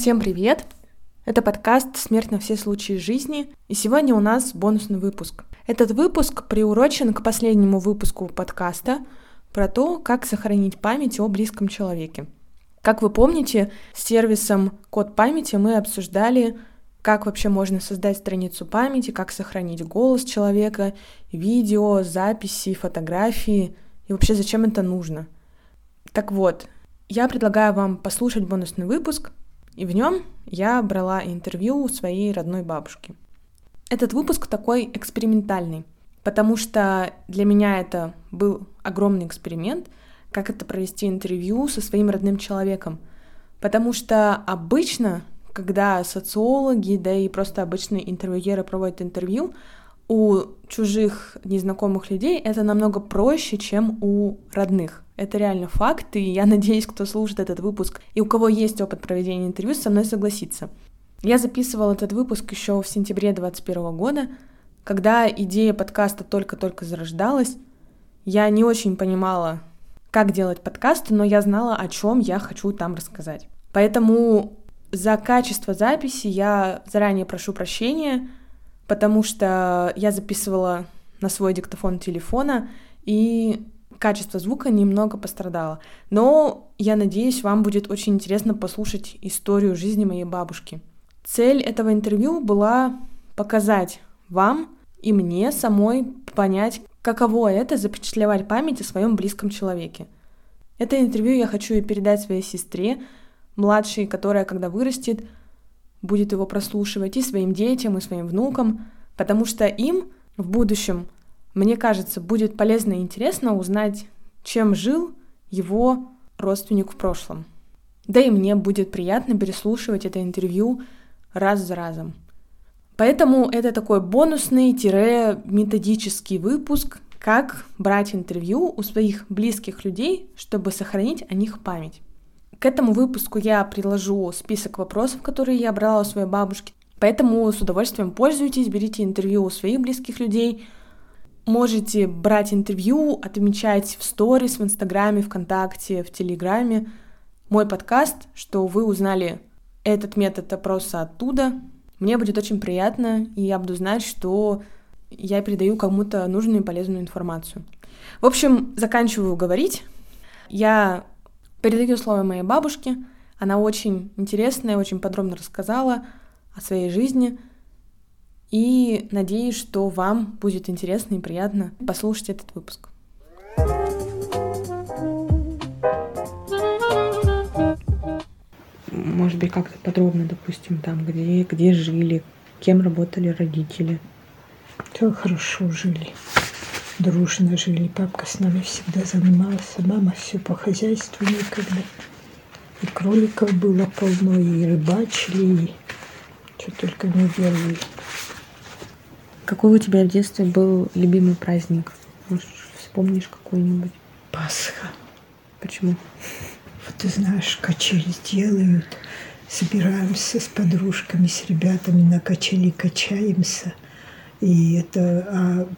Всем привет! Это подкаст «Смерть на все случаи жизни», и сегодня у нас бонусный выпуск. Этот выпуск приурочен к последнему выпуску подкаста про то, как сохранить память о близком человеке. Как вы помните, с сервисом «Код памяти» мы обсуждали, как вообще можно создать страницу памяти, как сохранить голос человека, видео, записи, фотографии, и вообще зачем это нужно. Так вот, я предлагаю вам послушать бонусный выпуск, и в нем я брала интервью у своей родной бабушки. Этот выпуск такой экспериментальный, потому что для меня это был огромный эксперимент, как это провести интервью со своим родным человеком. Потому что обычно, когда социологи, да и просто обычные интервьюеры проводят интервью, у чужих незнакомых людей это намного проще, чем у родных. Это реально факт, и я надеюсь, кто слушает этот выпуск и у кого есть опыт проведения интервью, со мной согласится. Я записывала этот выпуск еще в сентябре 2021 года, когда идея подкаста только-только зарождалась. Я не очень понимала, как делать подкасты, но я знала, о чем я хочу там рассказать. Поэтому за качество записи я заранее прошу прощения — потому что я записывала на свой диктофон телефона, и качество звука немного пострадало. Но я надеюсь, вам будет очень интересно послушать историю жизни моей бабушки. Цель этого интервью была показать вам и мне самой понять, каково это запечатлевать память о своем близком человеке. Это интервью я хочу и передать своей сестре, младшей, которая, когда вырастет, будет его прослушивать и своим детям, и своим внукам, потому что им в будущем, мне кажется, будет полезно и интересно узнать, чем жил его родственник в прошлом. Да и мне будет приятно переслушивать это интервью раз за разом. Поэтому это такой бонусный-методический выпуск, как брать интервью у своих близких людей, чтобы сохранить о них память. К этому выпуску я приложу список вопросов, которые я брала у своей бабушки. Поэтому с удовольствием пользуйтесь, берите интервью у своих близких людей. Можете брать интервью, отмечать в сторис, в Инстаграме, ВКонтакте, в Телеграме мой подкаст, что вы узнали этот метод опроса оттуда. Мне будет очень приятно, и я буду знать, что я передаю кому-то нужную и полезную информацию. В общем, заканчиваю говорить. Я Передаю слово моей бабушке. Она очень интересная, очень подробно рассказала о своей жизни. И надеюсь, что вам будет интересно и приятно послушать этот выпуск. Может быть, как-то подробно, допустим, там, где, где жили, кем работали родители. Все хорошо жили дружно жили. Папка с нами всегда занимался, мама все по хозяйству никогда. И кроликов было полно, и рыбачили, и что только не делали. Какой у тебя в детстве был любимый праздник? Может, вспомнишь какой-нибудь? Пасха. Почему? Вот ты знаешь, качели делают, собираемся с подружками, с ребятами на качели качаемся – и это а,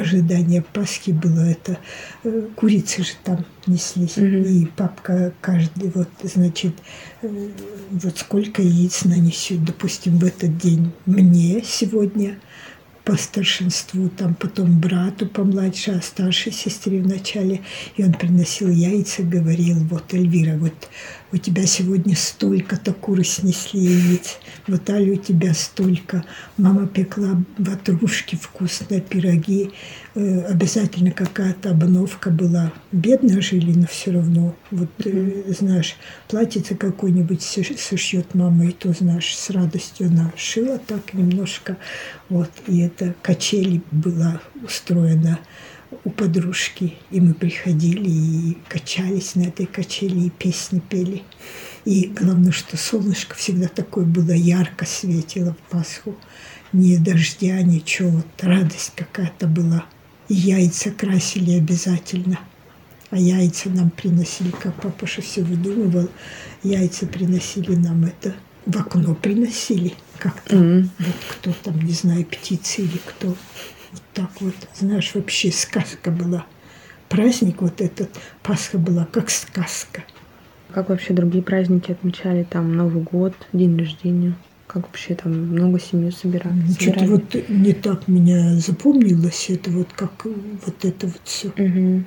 ожидание Пасхи было, это э, курицы же там неслись. Mm-hmm. И папка каждый, вот, значит, э, вот сколько яиц нанесет, допустим, в этот день мне сегодня – по старшинству, там потом брату помладше, а старшей сестре вначале. И он приносил яйца, говорил, вот, Эльвира, вот у тебя сегодня столько-то куры снесли яиц, вот Аля у тебя столько. Мама пекла ватрушки вкусные, пироги, э, обязательно какая-то обновка была. Бедно жили, но все равно, вот, э, знаешь, платьице какое-нибудь сошьет мама, и то, знаешь, с радостью она шила так немножко, вот, и это качели была устроена у подружки, и мы приходили и качались на этой качели, и песни пели. И главное, что солнышко всегда такое было ярко светило в Пасху. Ни дождя, ничего, вот радость какая-то была. И яйца красили обязательно. А яйца нам приносили, как папаша все выдумывал, яйца приносили нам это, в окно приносили – как-то mm-hmm. вот кто там, не знаю, птицы или кто. Так вот, знаешь, вообще сказка была. Праздник вот этот, Пасха была как сказка. Как вообще другие праздники отмечали? Там Новый год, день рождения? Как вообще там много семьи собирали? Что-то вот не так меня запомнилось, это вот как вот это вот все. Угу.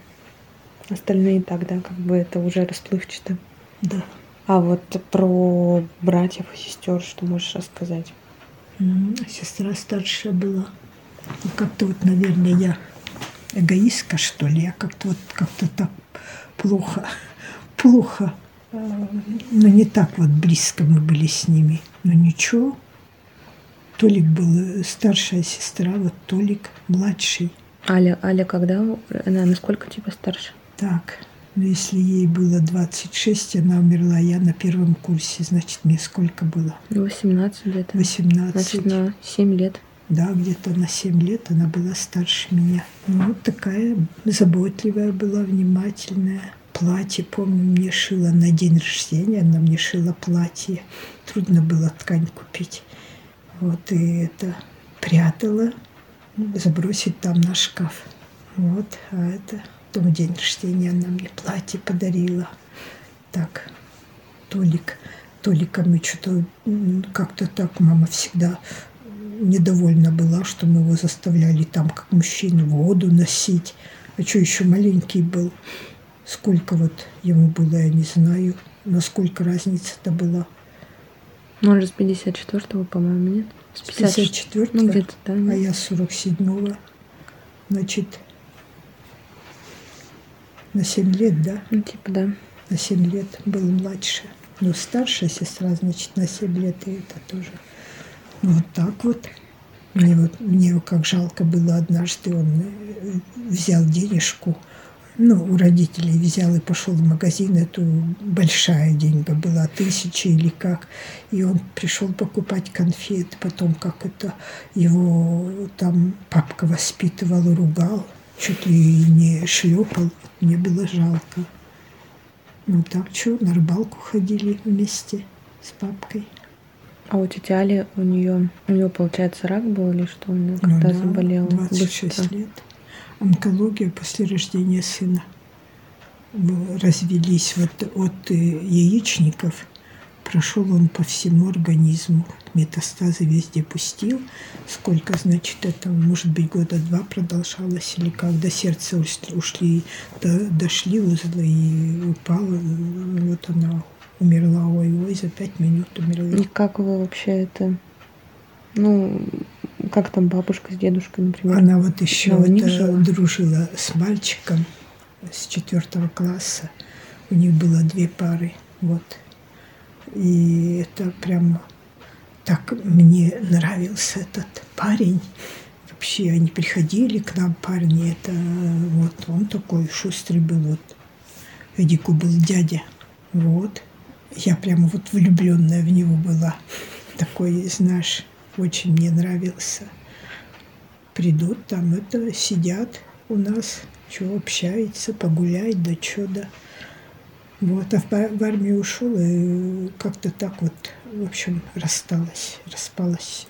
Остальные так, да, как бы это уже расплывчато. Да. А вот про братьев и сестер что можешь рассказать? Сестра старшая была. Как-то вот, наверное, я эгоистка, что ли. Я как-то вот как-то так плохо, плохо. Но ну, не так вот близко мы были с ними. Но ничего. Толик был старшая сестра, вот Толик младший. Аля, Аля когда? Она насколько типа старше? Так, ну если ей было 26, она умерла, я на первом курсе, значит, мне сколько было? 18 где-то. 18. Значит, на 7 лет. Да, где-то на 7 лет она была старше меня. Ну, такая заботливая была, внимательная. Платье, помню, мне шила на день рождения, она мне шила платье. Трудно было ткань купить. Вот, и это прятала, забросить там на шкаф. Вот, а это потом день рождения она мне платье подарила. Так, Толик, Толика мы что-то как-то так мама всегда недовольна была, что мы его заставляли там, как мужчину, воду носить. А что еще маленький был? Сколько вот ему было, я не знаю. Насколько разница-то была. Ну, он же с 54-го, по-моему, нет? С 54-го? Ну, где-то, да. А я 47-го. Значит, на 7 лет, да? Ну, типа, да. На 7 лет был младше. Ну, старшая сестра, значит, на 7 лет, и это тоже. Вот так вот. Мне вот мне как жалко было однажды, он э, взял денежку, ну, у родителей взял и пошел в магазин, эту большая деньга была, тысяча или как. И он пришел покупать конфет, потом как это его там папка воспитывал, ругал, чуть ли не шлепал. Мне было жалко. Ну так что, на рыбалку ходили вместе с папкой. А у тети Али, у нее, у нее получается рак был или что? Она когда ну, да, заболела? 26 быстро. лет. Онкология после рождения сына. Развелись вот от э, яичников. Прошел он по всему организму. Метастазы везде пустил. Сколько, значит, это, может быть, года два продолжалось или как. До сердца ушли, до, дошли узлы и упала. Вот она умерла, ой-ой, за пять минут умерла. И как вы вообще это, ну, как там бабушка с дедушкой, например? Она вот еще вот дружила с мальчиком с четвертого класса. У них было две пары, вот. И это прям так мне нравился этот парень. Вообще они приходили к нам, парни, это вот он такой шустрый был, вот Эдику был дядя, вот. Я прямо вот влюбленная в него была. Такой, знаешь, очень мне нравился. Придут там, это, сидят у нас, что, общаются, погулять, да что, да. Вот, а в, в армию ушел и как-то так вот, в общем, рассталась, распалась все.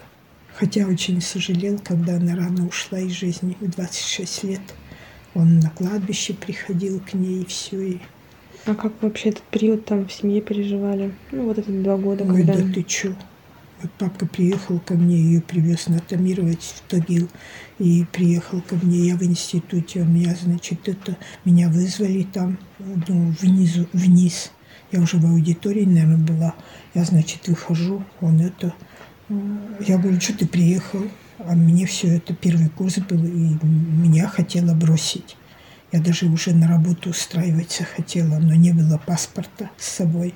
Хотя очень сожалел, когда она рано ушла из жизни, в 26 лет. Он на кладбище приходил к ней, и все, и а как вообще этот период там в семье переживали? Ну, вот эти два года, Ой, когда... да ты чё? Вот папка приехал ко мне, ее привез натомировать в Тагил. И приехал ко мне, я в институте, у меня, значит, это, меня вызвали там, ну, внизу, вниз. Я уже в аудитории, наверное, была. Я, значит, выхожу, он это... Я говорю, что ты приехал? А мне все это первый курс был, и меня хотела бросить. Я даже уже на работу устраиваться хотела, но не было паспорта с собой.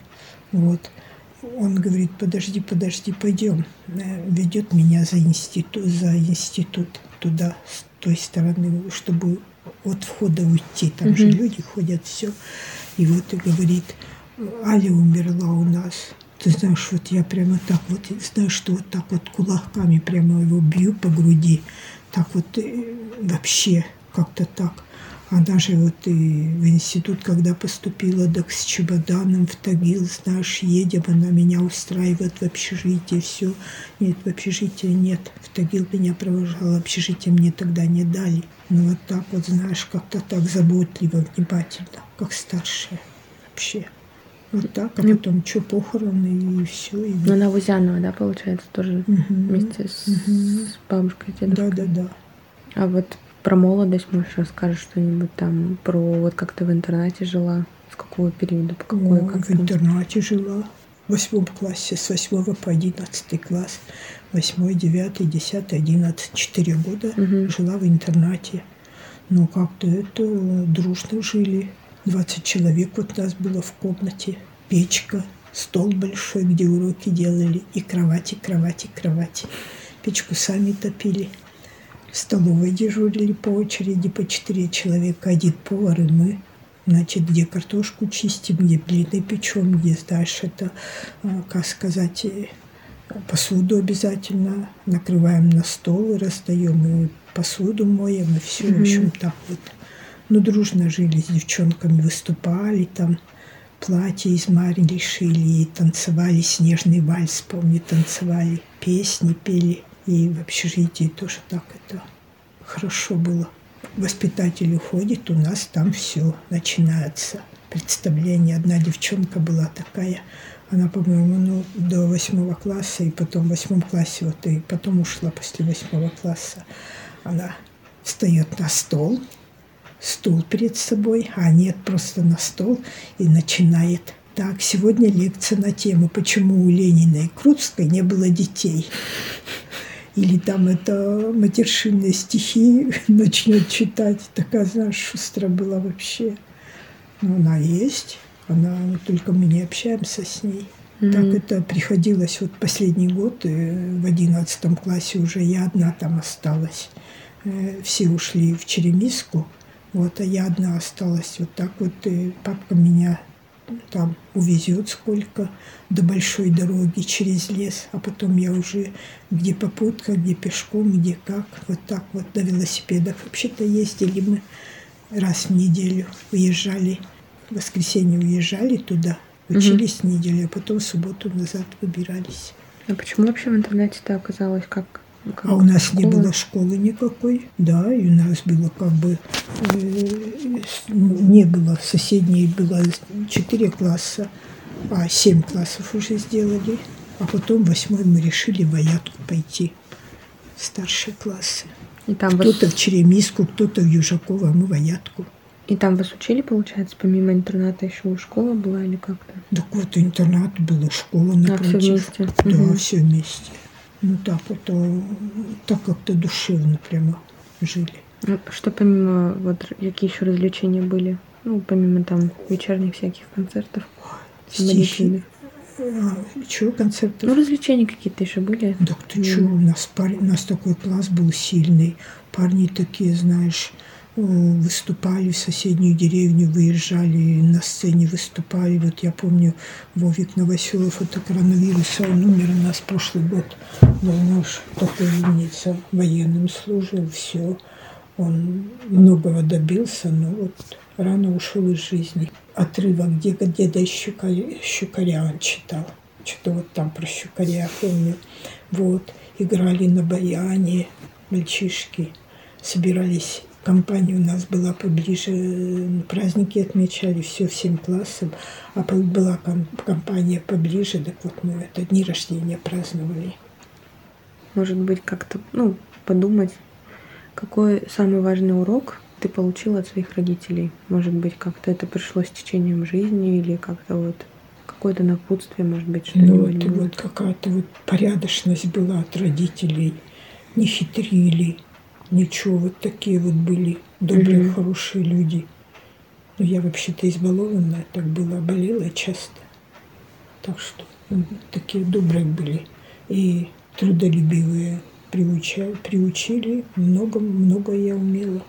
Вот. Он говорит, подожди, подожди, пойдем. Э, Ведет меня за институт, за институт туда, с той стороны, чтобы от входа уйти. Там угу. же люди ходят, все. И вот и говорит, Аля умерла у нас. Ты знаешь, вот я прямо так вот, знаешь, что вот так вот кулаками прямо его бью по груди. Так вот э, вообще как-то так. Она же вот и в институт, когда поступила, так с чемоданом в Тагил, знаешь, едем, она меня устраивает в общежитие, все. Нет, в общежитие нет. В Тагил меня провожала, общежитие мне тогда не дали. Ну вот так вот, знаешь, как-то так заботливо, внимательно, как старшая вообще. Вот так, а Ну, потом что, похороны и все. И... Ну, она Узянова, да, получается, тоже Мгм. вместе с, Мгм. с бабушкой и Да, дедушкой. да, да. А вот про молодость можешь рассказать что-нибудь там, про вот как ты в интернате жила, с какого периода, по какой, О, как в интернате жила. В восьмом классе, с восьмого по одиннадцатый класс. Восьмой, девятый, десятый, одиннадцать. Четыре года Мгм. жила в интернате. Ну, как-то это дружно жили. 20 человек вот нас было в комнате. Печка, стол большой, где уроки делали. И кровати, кровати, кровати. Печку сами топили. В столовой дежурили по очереди по четыре человека. Один повар и мы. Значит, где картошку чистим, где блины печем, где, знаешь, это, а, как сказать, э, посуду обязательно накрываем на стол и раздаем, и посуду моем, и все, в Мгм. общем, так вот. Ну, дружно жили с девчонками, выступали там, платья из марили шили, и танцевали снежный вальс, помню, танцевали, песни пели. И в общежитии тоже так это хорошо было. Воспитатель уходит, у нас там все начинается. Представление. Одна девчонка была такая, она, по-моему, ну, до восьмого класса, и потом в восьмом классе, вот и потом ушла после восьмого класса. Она встает на стол, стул перед собой, а нет, просто на стол и начинает. Так, сегодня лекция на тему, почему у Ленина и Крупской не было детей. Или там это матершинные стихи начнет читать. Такая, знаешь, шустрая была вообще. Но она есть, она, только мы не общаемся с ней. Мгм. Так это приходилось вот последний год, э, в одиннадцатом классе уже я одна там осталась. Э, Все ушли в Черемиску, вот, а я одна осталась. Вот так вот э, папка меня там увезет сколько до большой дороги через лес, а потом я уже где попутка, где пешком, где как, вот так вот на велосипедах. Вообще-то ездили мы раз в неделю, уезжали, в воскресенье уезжали туда, учились неделю, а потом в субботу назад выбирались. А почему вообще в интернете ты оказалась? Как, как А у нас не школа? было школы никакой, да, и у нас было как бы э, не было соседней было четыре класса, а семь классов уже сделали, а потом восьмой мы решили в Аятку пойти, старшие классы. И там, вас, Кто-то в Черемиску, кто-то в Южаково, а мы в Аятку. и там вас учили, получается, помимо интерната еще и школа была или как-то? Так вот, интернат был, школа А, все напротив. вместе? Да, Мгм. все вместе. Ну так это, так как-то душевно прямо жили. Ну, Что помимо, вот какие еще развлечения были? Ну, помимо там вечерних всяких концертов, Стихи. А, чего концертов? Ну, развлечения какие-то еще были? Так ты что, у нас, парень, у нас такой класс был сильный. Парни такие, знаешь, э, выступали в соседнюю деревню, выезжали, на сцене выступали. Вот я помню, Вовик Новоселов от коронавируса, он умер у нас прошлый год. Но наш такой умница, военным служил, все. Он многого добился, но вот рано ушел из жизни. Отрывок где деда Щукаря, Щукаря он читал. Что-то вот там про Щукаря помню. Вот. Играли на баяне мальчишки. Собирались. Компания у нас была поближе. э, Праздники отмечали все всем классом. А была ком- компания поближе. Так вот мы это дни рождения праздновали. Может быть, как-то, ну, подумать, какой самый важный урок ты получила от своих родителей? Может быть, как-то это пришло с течением жизни или как-то вот какое-то напутствие, может быть, Ну, что-нибудь это было? вот какая-то вот порядочность была от родителей. Не хитрили, ничего. Вот такие вот были добрые, Мгм. хорошие люди. Но я вообще-то избалованная так была, болела часто. Так что м, такие добрые были. И трудолюбивые приучали, приучили. Много, много я умела.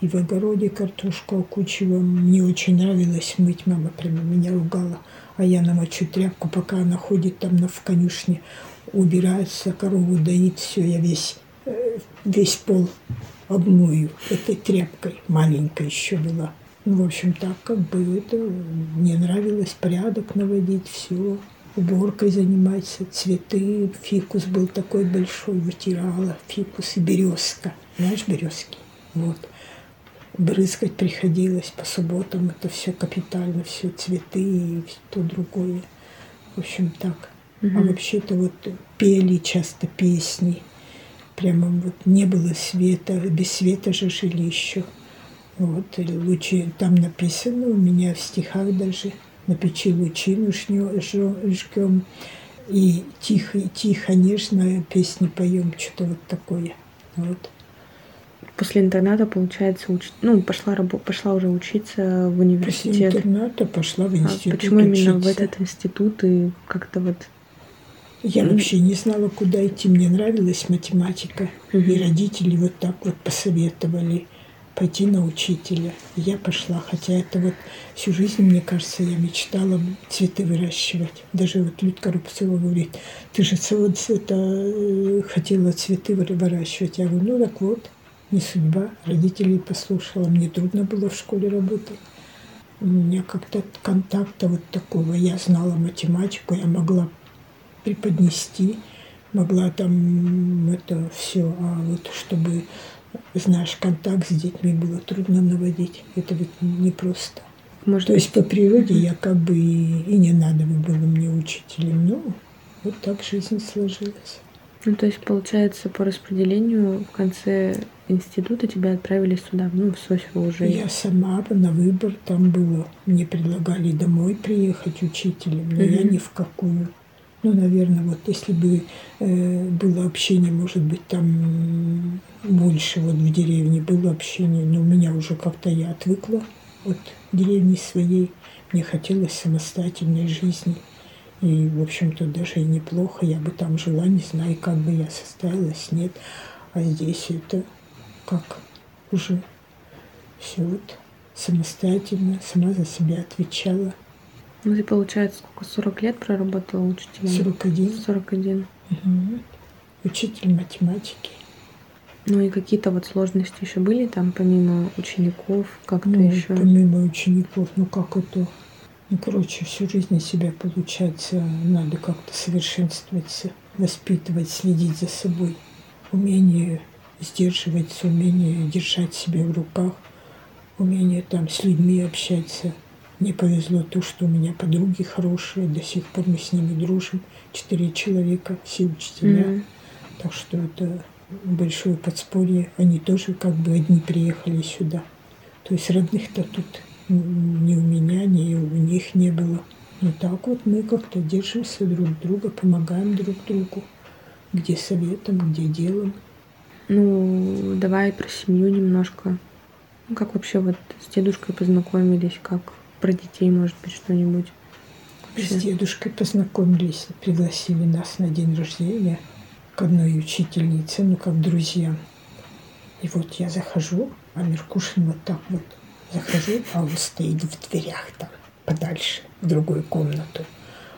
И в огороде картошку окучивала. Мне очень нравилось мыть. Мама прямо меня ругала. А я намочу тряпку, пока она ходит там на, в конюшне, убирается, корову доит, все, я весь, весь пол обмою этой тряпкой. Маленькая еще была. Ну, в общем, так как бы это мне нравилось порядок наводить, все. Уборкой заниматься, цветы. Фикус был такой большой, вытирала. Фикус и березка. Знаешь, березки? Вот. брызгать приходилось по субботам. Это все капитально, все цветы и то другое. В общем, так. Угу. А вообще-то вот пели часто песни. Прямо вот не было света, без света же жили еще. Вот, лучи, там написано у меня в стихах даже, на печи лучину жгем, и тихо, тихо, нежно песни поем, что-то вот такое. Вот. После интерната, получается, уч... ну, пошла, рабо... пошла уже учиться в университет. После интерната пошла в институт А почему учиться. именно в этот институт и как-то вот... Я вообще не знала, куда идти. Мне нравилась математика. И родители вот так вот посоветовали пойти на учителя. И я пошла, хотя это вот всю жизнь, мне кажется, я мечтала цветы выращивать. Даже вот Людка Рубцова говорит, ты же вот это, э, хотела цветы выращивать. Я говорю, ну так вот, не судьба. Родителей послушала, мне трудно было в школе работать. У меня как-то контакта вот такого. Я знала математику, я могла преподнести, могла там это все, а вот чтобы знаешь, контакт с детьми было трудно наводить. Это ведь непросто. Может То быть... есть по природе я как бы и, и не надо было мне учителем. Но вот так жизнь сложилась. Ну, то есть, получается, по распределению в конце института тебя отправили сюда, ну, в Софию уже. Я сама на выбор там было. Мне предлагали домой приехать учителем, но mm-hmm. я ни в какую. Ну, наверное, вот если бы э, было общение, может быть, там больше вот в деревне было общение, но у меня уже как-то я отвыкла от деревни своей. Мне хотелось самостоятельной жизни. И, в общем-то, даже и неплохо. Я бы там жила, не знаю, как бы я состоялась, нет. А здесь это как уже все вот самостоятельно, сама за себя отвечала. Ну, ты, получается, сколько, 40 лет проработала учителем? 41. 41. Угу. Учитель математики. Ну и какие-то вот сложности еще были там, помимо учеников, как-то ну, еще? Помимо учеников, ну как это? Ну, короче, всю жизнь себя, получается, надо как-то совершенствоваться, воспитывать, следить за собой. Умение сдерживаться, умение держать себя в руках, умение там с людьми общаться – мне повезло то, что у меня подруги хорошие, до сих пор мы с ними дружим. Четыре человека, все учителя. Mm-hmm. Так что это большое подспорье. Они тоже как бы одни приехали сюда. То есть родных-то тут ни у меня, ни у них не было. Но так вот мы как-то держимся друг друга, помогаем друг другу. Где советом, где делом. Ну, давай про семью немножко. Ну, как вообще вот с дедушкой познакомились, как про детей, может быть, что-нибудь? С дедушкой познакомились, пригласили нас на день рождения к одной учительнице, ну, как друзьям. И вот я захожу, а Меркушин вот так вот захожу, а он стоит в дверях там, подальше, в другую комнату.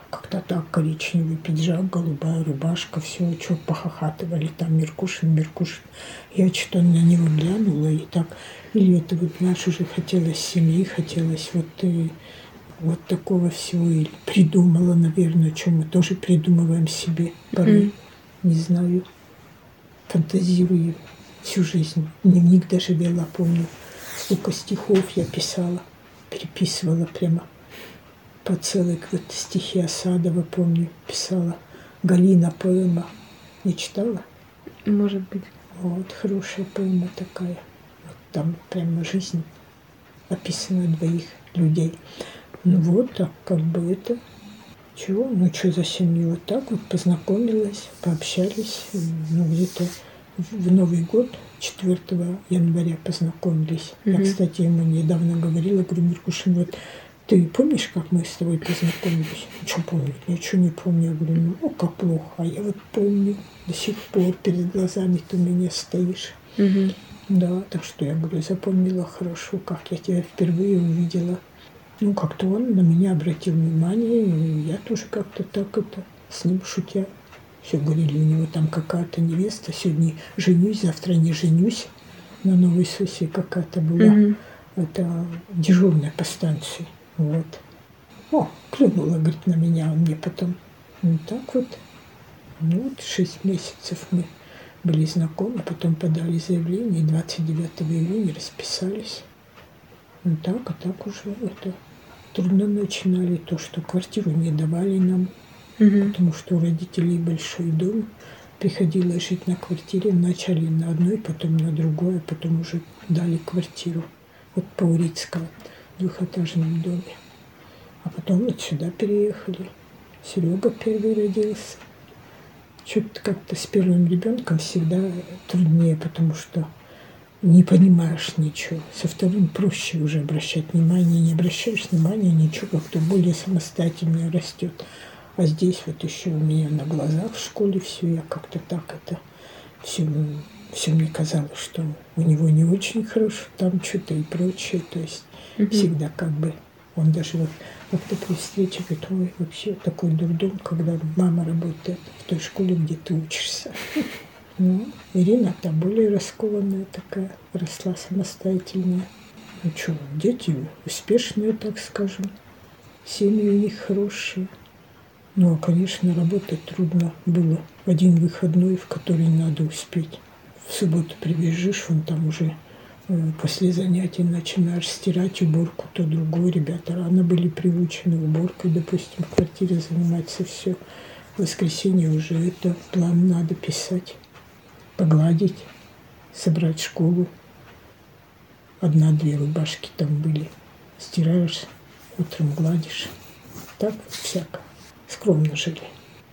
Как-то так, коричневый пиджак, голубая рубашка, все, что похохатывали, там Меркушин, Меркушин. Я что-то на него глянула и так или это вот наш уже хотелось семьи, хотелось вот, и, вот такого всего. Или придумала, наверное, что мы тоже придумываем себе порой. Mm. Не знаю. Фантазирую всю жизнь. Дневник даже вела, помню. Сколько стихов я писала, переписывала прямо по целой вот стихи Осадова, помню, писала. Галина поэма. Не читала? Может быть. Вот, хорошая поэма такая. Там прямо жизнь описана двоих людей. Ну вот, так как бы это чего? Ну что за семью? Вот так вот познакомилась, пообщались. Ну где-то в Новый год, 4 января познакомились. Mm-hmm. Я, кстати, ему недавно говорила, говорю, Миркушин, вот ты помнишь, как мы с тобой познакомились? Что помню? Ничего не помню. Я говорю, ну, ну как плохо. А я вот помню, до сих пор перед глазами ты у меня стоишь. Угу. Да, так что я говорю, запомнила хорошо, как я тебя впервые увидела. Ну, как-то он на меня обратил внимание, и я тоже как-то так это с ним шутя. Все говорили, у него там какая-то невеста, сегодня женюсь, завтра не женюсь. На Новой Сосе какая-то была. Mm-hmm. Это дежурная по станции. Вот. О, клюнула, говорит, на меня, он мне потом. Ну так вот. Ну вот шесть месяцев мы были знакомы, потом подали заявление, и 29 июня расписались. Ну так, а так уже это трудно начинали то, что квартиру не давали нам, Мгм. потому что у родителей большой дом. Приходилось жить на квартире. Вначале на одной, потом на другой, а потом уже дали квартиру. Вот по Урицкого, двухэтажном доме. А потом вот сюда переехали. Серега первый родился. Что-то как-то с первым ребенком всегда труднее, потому что не понимаешь ничего. Со вторым проще уже обращать внимание. Не обращаешь внимания, ничего как-то более самостоятельно растет. А здесь вот еще у меня на глазах в школе все, я как-то так это все, все мне казалось, что у него не очень хорошо, там что-то и прочее. То есть Мгм. всегда как бы он даже вот как-то при встрече говорит, ой, вообще такой дурдом, когда мама работает в той школе, где ты учишься. Ну, Ирина-то более раскованная такая, росла самостоятельная. Ну что, дети успешные, так скажем, семьи у них хорошие. Ну, а, конечно, работать трудно было. Один выходной, в который надо успеть. В субботу прибежишь, он там уже э, после занятий начинаешь стирать уборку, то другое. Ребята рано были приучены уборкой, допустим, в квартире заниматься все. В воскресенье уже это план надо писать, погладить, собрать школу. Одна-две рубашки там были. Стираешь, утром гладишь. Так всяко. Скромно жили.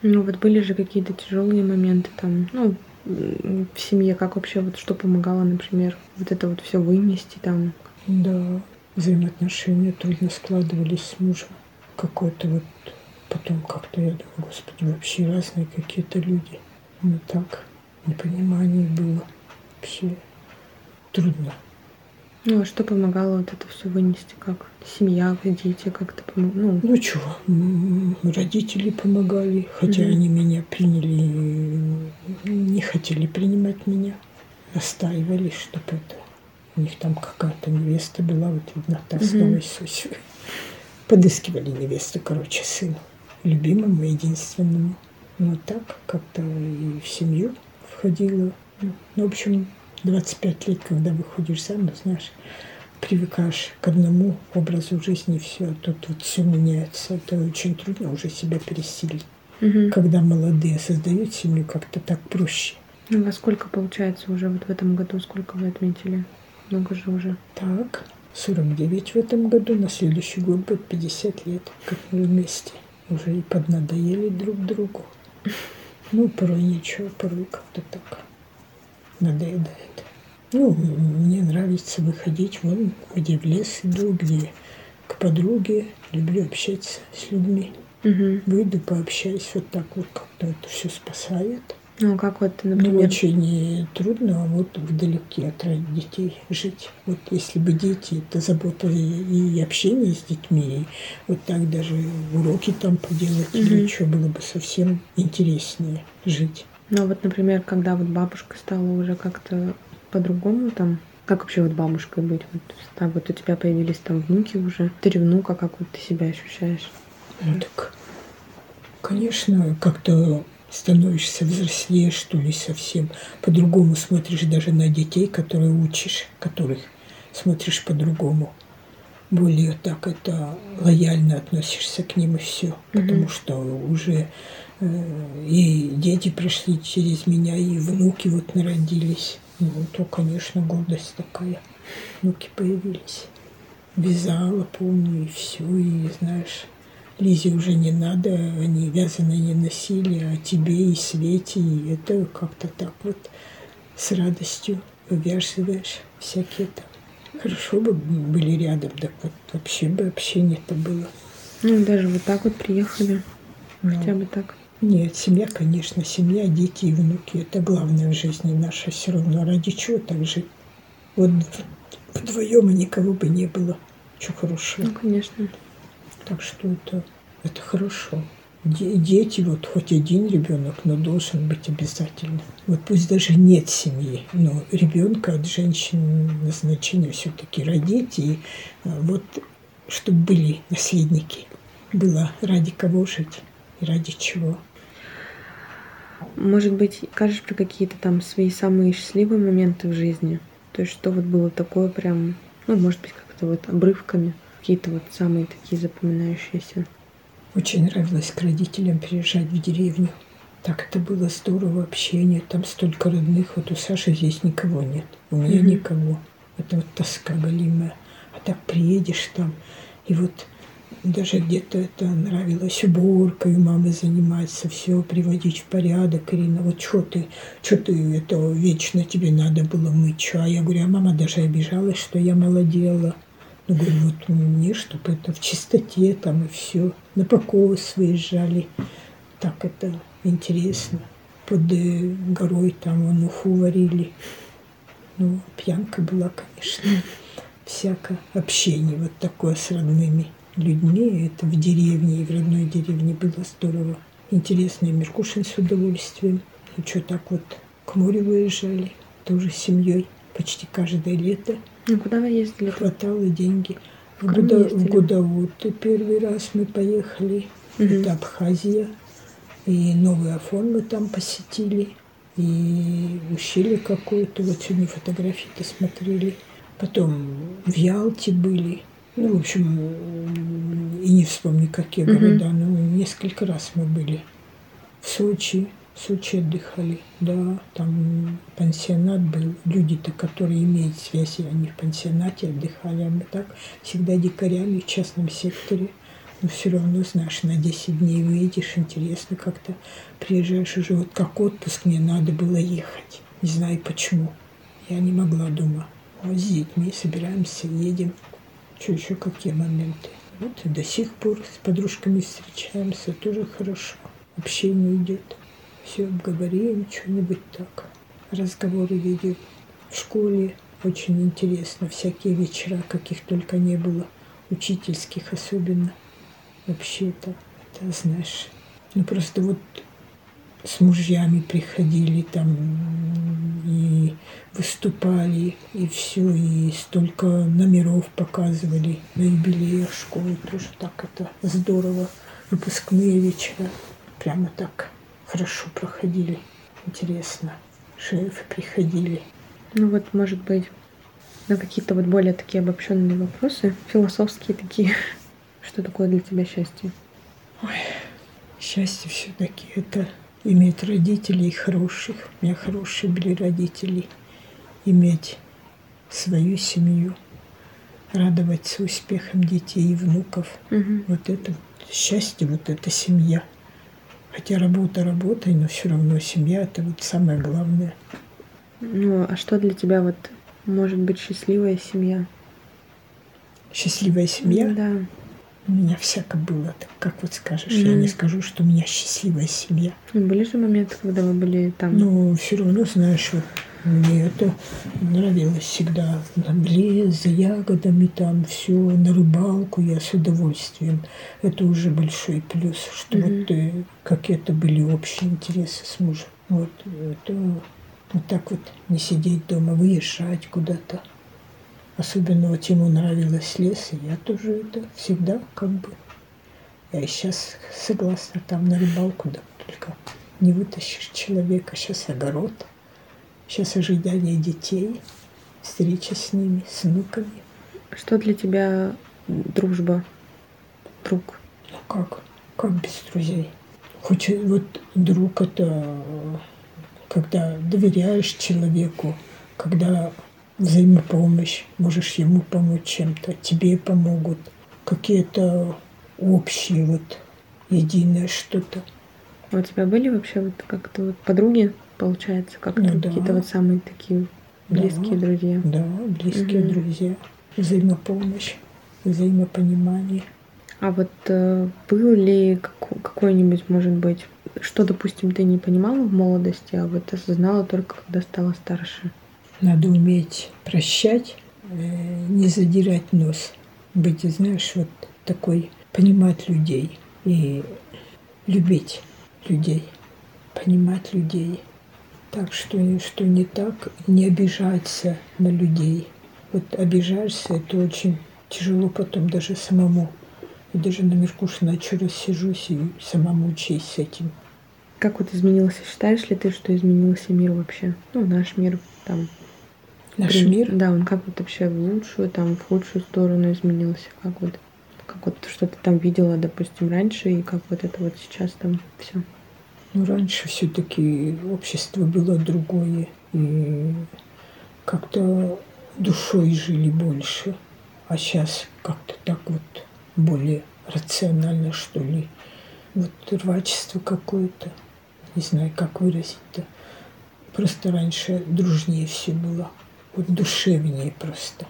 Ну вот были же какие-то тяжелые моменты там, ну, в семье, как вообще вот что помогало, например, вот это вот все вынести там. Да, взаимоотношения трудно складывались с мужем. Какой-то вот потом как-то я думаю, господи, вообще разные какие-то люди. Ну так, непонимание было. Вообще трудно. Ну а что помогало вот это все вынести, как семья, дети как-то помогли, ну, Ну чего, родители помогали, хотя Мгм. они меня приняли, не хотели принимать меня, настаивали, чтобы это. У них там какая-то невеста была, вот видно, Мгм. Новой Сосью. Подыскивали невесту, короче, сыну, любимому, единственному. Ну так, как-то и в семью входила. Ну, в общем, 25 лет, когда выходишь замуж, знаешь, привыкаешь к одному образу жизни, все, а тут вот все меняется. Это очень трудно уже себя пересилить. мгм. Когда молодые создают семью, как-то так проще. Ну, во сколько получается уже вот в этом году, сколько вы отметили? Много же уже. Так, 49 в этом году, на следующий год будет 50 лет, как мы вместе. Уже и поднадоели друг другу. Ну, порой ничего, порой как-то так надоедает. Ну, мне нравится выходить вон, где в лес иду, где к подруге. Люблю общаться с людьми. Мгм. Выйду, пообщаюсь, вот так вот как-то это все спасает. Ну, а как вот, Ну, например, очень трудно вот вдалеке от роди- детей жить. Вот если бы дети, это забота и, и общение с детьми, и вот так даже уроки там поделать или Мгм. что, было бы совсем интереснее жить. Ну, вот, например, когда вот бабушка стала уже как-то по-другому там, как вообще вот бабушкой быть? Вот, так вот у тебя появились там внуки уже, ты внука, как вот ты себя ощущаешь? Ну так, конечно, как-то становишься взрослее, что ли, совсем. По-другому смотришь даже на детей, которые учишь, которых смотришь по-другому. Более так это лояльно относишься к ним и все. Потому что уже и дети прошли через меня, и внуки вот народились. Ну, то, конечно, гордость такая. Внуки появились. Вязала, помню, и все, и знаешь, Лизе уже не надо, они вязаные не носили, а тебе и Свете, и это как-то так вот с радостью вывязываешь всякие там. Хорошо бы были рядом, так вот вообще бы общение-то было. Ну, даже вот так вот приехали, Ну, хотя бы так. Нет, семья, конечно, семья, дети и внуки – это главное в жизни наша все равно. Ради чего так жить? Вот вдвоем и никого бы не было. Чего хорошего. Ну, конечно. Так что это, это хорошо. Де- дети, вот хоть один ребенок, но должен быть обязательно. Вот пусть даже нет семьи, но ребенка от женщин назначение все-таки родить. И а, вот чтобы были наследники. Было ради кого жить и ради чего. Может быть, скажешь про какие-то там свои самые счастливые моменты в жизни? То есть что вот было такое прям, ну, может быть, как-то вот обрывками, какие-то вот самые такие запоминающиеся? Очень нравилось к родителям приезжать в деревню. Так это было здорово, общение, там столько родных. Вот у Саши здесь никого нет, у меня mm-hmm. никого. Это вот тоска голимая. А так приедешь там, и вот даже где-то это нравилось уборкой у мамы заниматься, все приводить в порядок. Ирина, вот что ты, что ты, это вечно тебе надо было мыть чай. Я говорю, а мама даже обижалась, что я молодела. Ну, говорю, вот мне, чтобы это в чистоте там и все. На покос выезжали. Так это интересно. Под э, горой там вон уху варили. Ну, пьянка была, конечно. Всякое общение вот такое с родными людьми. Это в деревне и в родной деревне было здорово. Интересно, и Меркушин с удовольствием. И что так вот к морю выезжали, тоже с семьей, почти каждое лето. Ну, куда вы ездили? Хватало деньги. В, Гуда, в Гудауты первый раз мы поехали. Угу. Это Абхазия. И Новый Афон мы там посетили. И ущелье какое-то. Вот сегодня фотографии-то смотрели. Потом в Ялте были. Ну, в общем, и не вспомню, какие угу. города, но несколько раз мы были. В Сочи, в Сочи отдыхали, да, там пансионат был. Люди-то, которые имеют связи, они в пансионате отдыхали, а мы так всегда дикарями в частном секторе. Но все равно, знаешь, на 10 дней выйдешь, интересно как-то приезжаешь уже, вот как отпуск мне надо было ехать. Не знаю почему. Я не могла дома. Вот с детьми собираемся, едем. Что еще, какие моменты? Вот и до сих пор с подружками встречаемся, тоже хорошо. Общение идет. Все обговорим, что-нибудь так. Разговоры ведем. В школе очень интересно. Всякие вечера, каких только не было. Учительских особенно. Вообще-то, это знаешь. Ну просто вот с мужьями приходили там и выступали, и все, и столько номеров показывали на юбилеях школы. Тоже так это здорово. Выпускные вечера прямо так хорошо проходили. Интересно. Шефы приходили. Ну вот, может быть, на какие-то вот более такие обобщенные вопросы, философские такие. Что такое для тебя счастье? Ой, счастье все-таки это иметь родителей хороших. У меня хорошие были родители. Иметь свою семью, радоваться успехам детей и внуков. Угу. Вот это счастье, вот эта семья. Хотя работа работой, но все равно семья это вот самое главное. Ну, а что для тебя вот может быть счастливая семья? Счастливая семья? Да. У меня всяко было. Так как вот скажешь, mm. я не скажу, что у меня счастливая семья. Ну, были же моменты, когда вы были там? Ну, все равно, знаешь, вот мне это нравилось всегда. Там лес за ягодами, там все, на рыбалку я с удовольствием. Это уже большой плюс, что mm-hmm. вот э, какие-то были общие интересы с мужем. Вот это вот так вот не сидеть дома, выезжать куда-то. Особенно вот ему нравилось лес, и я тоже это всегда как бы... Я и сейчас согласна там на рыбалку, да, только не вытащишь человека. Сейчас огород, сейчас ожидание детей, встреча с ними, с внуками. Что для тебя дружба, друг? Ну как? Как без друзей? Хоть вот друг это когда доверяешь человеку, когда взаимопомощь, можешь ему помочь чем-то, тебе помогут, какие-то общие вот единое что-то. А у тебя были вообще вот как-то вот подруги, получается, как-то ну, да. какие-то вот самые такие близкие да, друзья? Да, близкие угу. друзья, взаимопомощь, взаимопонимание. А вот э, был ли какой-нибудь, может быть, что, допустим, ты не понимала в молодости, а вот осознала только, когда стала старше? Надо уметь прощать, э, не задирать нос, быть, знаешь, вот такой, понимать людей и любить людей, понимать людей. Так что, что не так, не обижаться на людей. Вот обижаешься, это очень тяжело потом даже самому. И даже на Меркушина еще раз сижусь и сама мучаюсь с этим. Как вот изменился? Считаешь ли ты, что изменился мир вообще? Ну, наш мир там. Наш При... мир? Да, он как вот вообще в лучшую, там, в худшую сторону изменился. Как вот, как вот что ты там видела, допустим, раньше, и как вот это вот сейчас там все. Ну, раньше все-таки общество было другое, и как-то душой жили больше. А сейчас как-то так вот более рационально, что ли. Вот рвачество какое-то. Не знаю, как выразить-то. Просто раньше дружнее все было. Вот душевнее просто.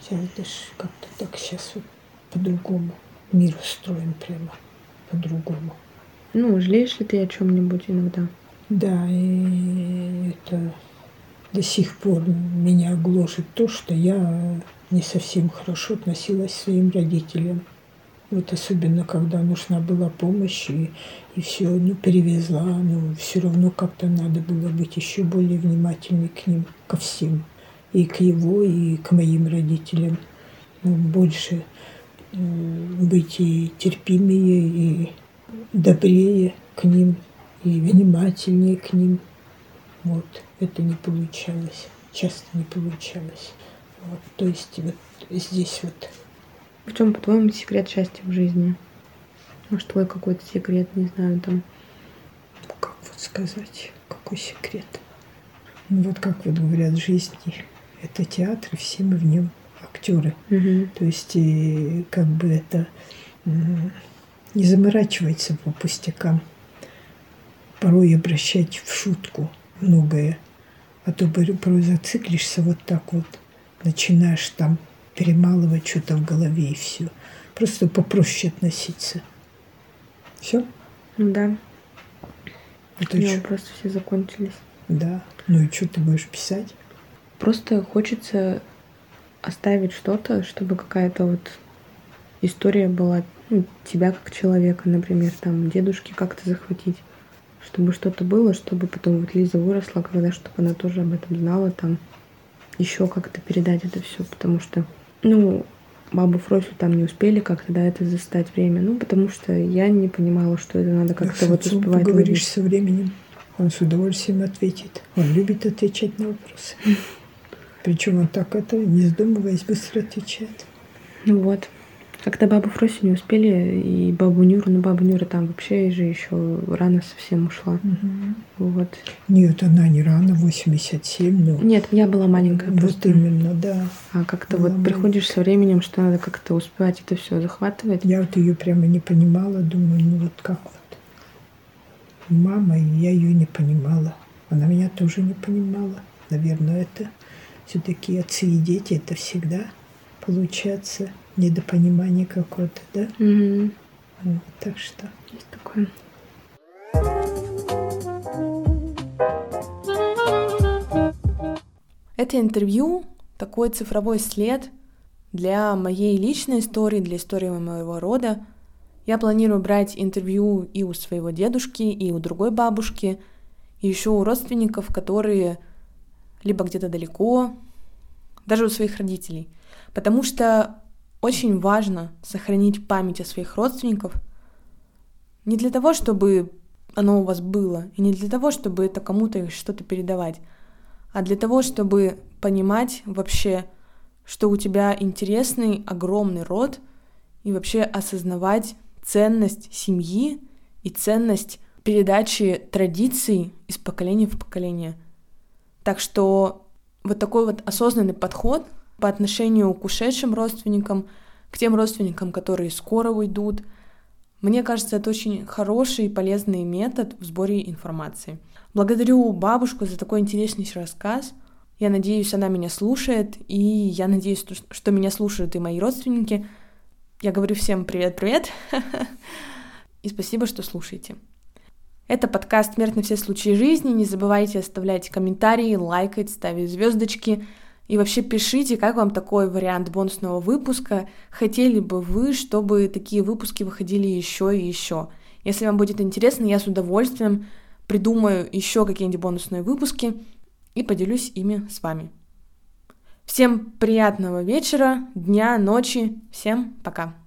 Сейчас даже как-то так сейчас вот по-другому. Мир устроен прямо по-другому. Ну, жалеешь ли ты о чем-нибудь иногда? Да, и это до сих пор меня гложет то, что я не совсем хорошо относилась к своим родителям. Вот особенно, когда нужна была помощь, и, и все, ну, перевезла, но все равно как-то надо было быть еще более внимательной к ним, ко всем. И к его, и к моим родителям. Ну, больше быть и терпимее, и добрее к ним, и внимательнее к ним. Вот, это не получалось, часто не получалось. Вот, то есть вот здесь вот в чем, по-твоему, секрет счастья в жизни? Может, твой какой-то секрет, не знаю, там. Ну, как вот сказать, какой секрет? Ну, вот как вот говорят, жизнь — это театр, и все мы в нем актеры. Угу. То есть, и, как бы это не заморачивается по пустякам. Порой обращать в шутку многое. А то порой зациклишься вот так вот, начинаешь там перемалывать что-то в голове и все. Просто попроще относиться. Все? Ну да. Это У просто все закончились. Да. Ну и что ты будешь писать? Просто хочется оставить что-то, чтобы какая-то вот история была ну, тебя как человека, например, там дедушки как-то захватить, чтобы что-то было, чтобы потом вот Лиза выросла, когда чтобы она тоже об этом знала, там еще как-то передать это все, потому что ну, бабу Фросю там не успели как-то, да, это застать время. Ну, потому что я не понимала, что это надо как-то вот успевать. Ты говоришь со временем, он с удовольствием ответит. Он любит отвечать на вопросы. Причем он так это, не сдумываясь, быстро отвечает. Ну вот. Когда бабу Фросю не успели, и бабу Нюру, ну баба Нюра там вообще же еще рано совсем ушла. Угу. Вот. Нет, она не рано, 87, но... Нет, я была маленькая Вот просто. именно, да. А как-то Была вот приходишь со временем, что надо как-то успевать это все захватывать. Я вот ее прямо не понимала, думаю, ну вот как вот. Мама, я ее не понимала. Она меня тоже не понимала. Наверное, это все-таки отцы и дети, это всегда получается недопонимание какое-то, да? Угу. Вот, так что. Есть такое. Это интервью такой цифровой след для моей личной истории, для истории моего рода. Я планирую брать интервью и у своего дедушки, и у другой бабушки, и еще у родственников, которые либо где-то далеко, даже у своих родителей. Потому что очень важно сохранить память о своих родственников не для того, чтобы оно у вас было, и не для того, чтобы это кому-то что-то передавать, а для того, чтобы понимать вообще, что у тебя интересный, огромный род, и вообще осознавать ценность семьи и ценность передачи традиций из поколения в поколение. Так что вот такой вот осознанный подход — по отношению к ушедшим родственникам, к тем родственникам, которые скоро уйдут. Мне кажется, это очень хороший и полезный метод в сборе информации. Благодарю бабушку за такой интереснейший рассказ. Я надеюсь, она меня слушает, и я надеюсь, что меня слушают и мои родственники. Я говорю всем привет-привет, и спасибо, что слушаете. Это подкаст «Смерть на все случаи жизни». Не забывайте оставлять комментарии, лайкать, ставить звездочки — и вообще пишите, как вам такой вариант бонусного выпуска. Хотели бы вы, чтобы такие выпуски выходили еще и еще. Если вам будет интересно, я с удовольствием придумаю еще какие-нибудь бонусные выпуски и поделюсь ими с вами. Всем приятного вечера, дня, ночи. Всем пока.